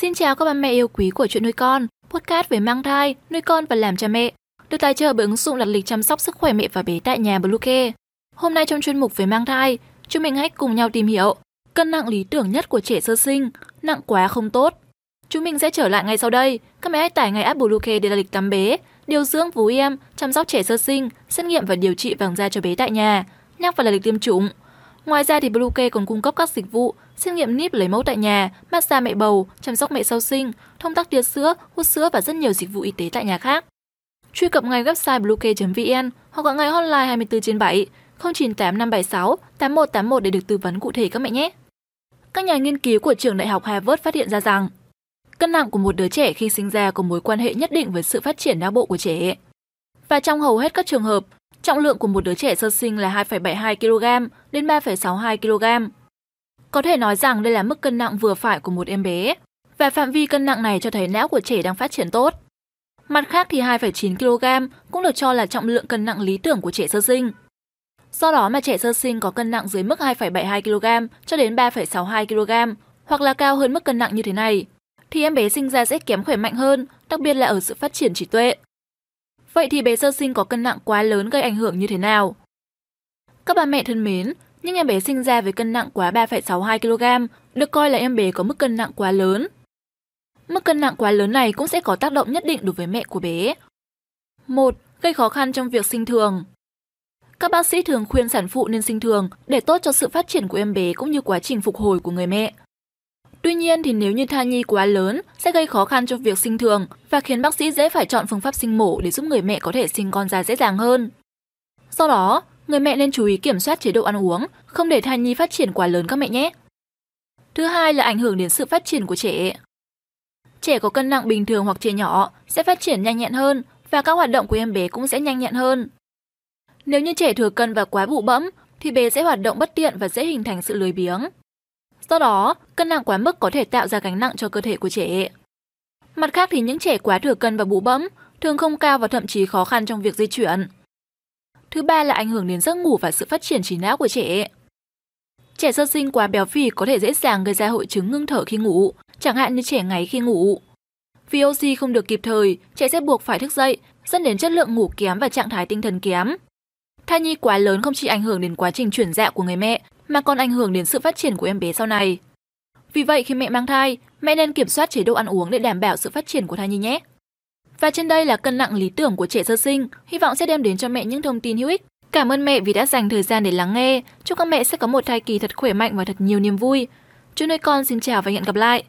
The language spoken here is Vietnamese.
Xin chào các bà mẹ yêu quý của chuyện nuôi con, podcast về mang thai, nuôi con và làm cha mẹ, được tài trợ bởi ứng dụng đặt lịch chăm sóc sức khỏe mẹ và bé tại nhà Bluecare. Hôm nay trong chuyên mục về mang thai, chúng mình hãy cùng nhau tìm hiểu cân nặng lý tưởng nhất của trẻ sơ sinh, nặng quá không tốt. Chúng mình sẽ trở lại ngay sau đây. Các mẹ hãy tải ngay app Bluecare để đặt lịch tắm bé, điều dưỡng vú em, chăm sóc trẻ sơ sinh, xét nghiệm và điều trị vàng da cho bé tại nhà, nhắc và đặt lịch tiêm chủng. Ngoài ra thì Bluecare còn cung cấp các dịch vụ xét nghiệm níp lấy mẫu tại nhà, massage mẹ bầu, chăm sóc mẹ sau sinh, thông tắc tia sữa, hút sữa và rất nhiều dịch vụ y tế tại nhà khác. Truy cập ngay website bluekey.vn hoặc gọi ngay hotline 24 trên 7 098 576 8181 để được tư vấn cụ thể các mẹ nhé. Các nhà nghiên cứu của trường đại học Harvard phát hiện ra rằng cân nặng của một đứa trẻ khi sinh ra có mối quan hệ nhất định với sự phát triển não bộ của trẻ. Và trong hầu hết các trường hợp, trọng lượng của một đứa trẻ sơ sinh là 2,72 kg đến 3,62 kg. Có thể nói rằng đây là mức cân nặng vừa phải của một em bé, và phạm vi cân nặng này cho thấy não của trẻ đang phát triển tốt. Mặt khác thì 2,9 kg cũng được cho là trọng lượng cân nặng lý tưởng của trẻ sơ sinh. Do đó mà trẻ sơ sinh có cân nặng dưới mức 2,72 kg cho đến 3,62 kg hoặc là cao hơn mức cân nặng như thế này, thì em bé sinh ra sẽ kém khỏe mạnh hơn, đặc biệt là ở sự phát triển trí tuệ. Vậy thì bé sơ sinh có cân nặng quá lớn gây ảnh hưởng như thế nào? Các bà mẹ thân mến, nhưng em bé sinh ra với cân nặng quá 3,62 kg được coi là em bé có mức cân nặng quá lớn. Mức cân nặng quá lớn này cũng sẽ có tác động nhất định đối với mẹ của bé. 1. Gây khó khăn trong việc sinh thường. Các bác sĩ thường khuyên sản phụ nên sinh thường để tốt cho sự phát triển của em bé cũng như quá trình phục hồi của người mẹ. Tuy nhiên thì nếu như thai nhi quá lớn sẽ gây khó khăn cho việc sinh thường và khiến bác sĩ dễ phải chọn phương pháp sinh mổ để giúp người mẹ có thể sinh con ra dễ dàng hơn. Do đó, người mẹ nên chú ý kiểm soát chế độ ăn uống, không để thai nhi phát triển quá lớn các mẹ nhé. Thứ hai là ảnh hưởng đến sự phát triển của trẻ. Trẻ có cân nặng bình thường hoặc trẻ nhỏ sẽ phát triển nhanh nhẹn hơn và các hoạt động của em bé cũng sẽ nhanh nhẹn hơn. Nếu như trẻ thừa cân và quá bụ bẫm thì bé sẽ hoạt động bất tiện và dễ hình thành sự lười biếng. Do đó, cân nặng quá mức có thể tạo ra gánh nặng cho cơ thể của trẻ. Mặt khác thì những trẻ quá thừa cân và bụ bẫm thường không cao và thậm chí khó khăn trong việc di chuyển. Thứ ba là ảnh hưởng đến giấc ngủ và sự phát triển trí não của trẻ. Trẻ sơ sinh quá béo phì có thể dễ dàng gây ra hội chứng ngưng thở khi ngủ, chẳng hạn như trẻ ngáy khi ngủ. Vì oxy không được kịp thời, trẻ sẽ buộc phải thức dậy, dẫn đến chất lượng ngủ kém và trạng thái tinh thần kém. Thai nhi quá lớn không chỉ ảnh hưởng đến quá trình chuyển dạ của người mẹ, mà còn ảnh hưởng đến sự phát triển của em bé sau này. Vì vậy khi mẹ mang thai, mẹ nên kiểm soát chế độ ăn uống để đảm bảo sự phát triển của thai nhi nhé. Và trên đây là cân nặng lý tưởng của trẻ sơ sinh, hy vọng sẽ đem đến cho mẹ những thông tin hữu ích. Cảm ơn mẹ vì đã dành thời gian để lắng nghe. Chúc các mẹ sẽ có một thai kỳ thật khỏe mạnh và thật nhiều niềm vui. chúc nuôi con xin chào và hẹn gặp lại.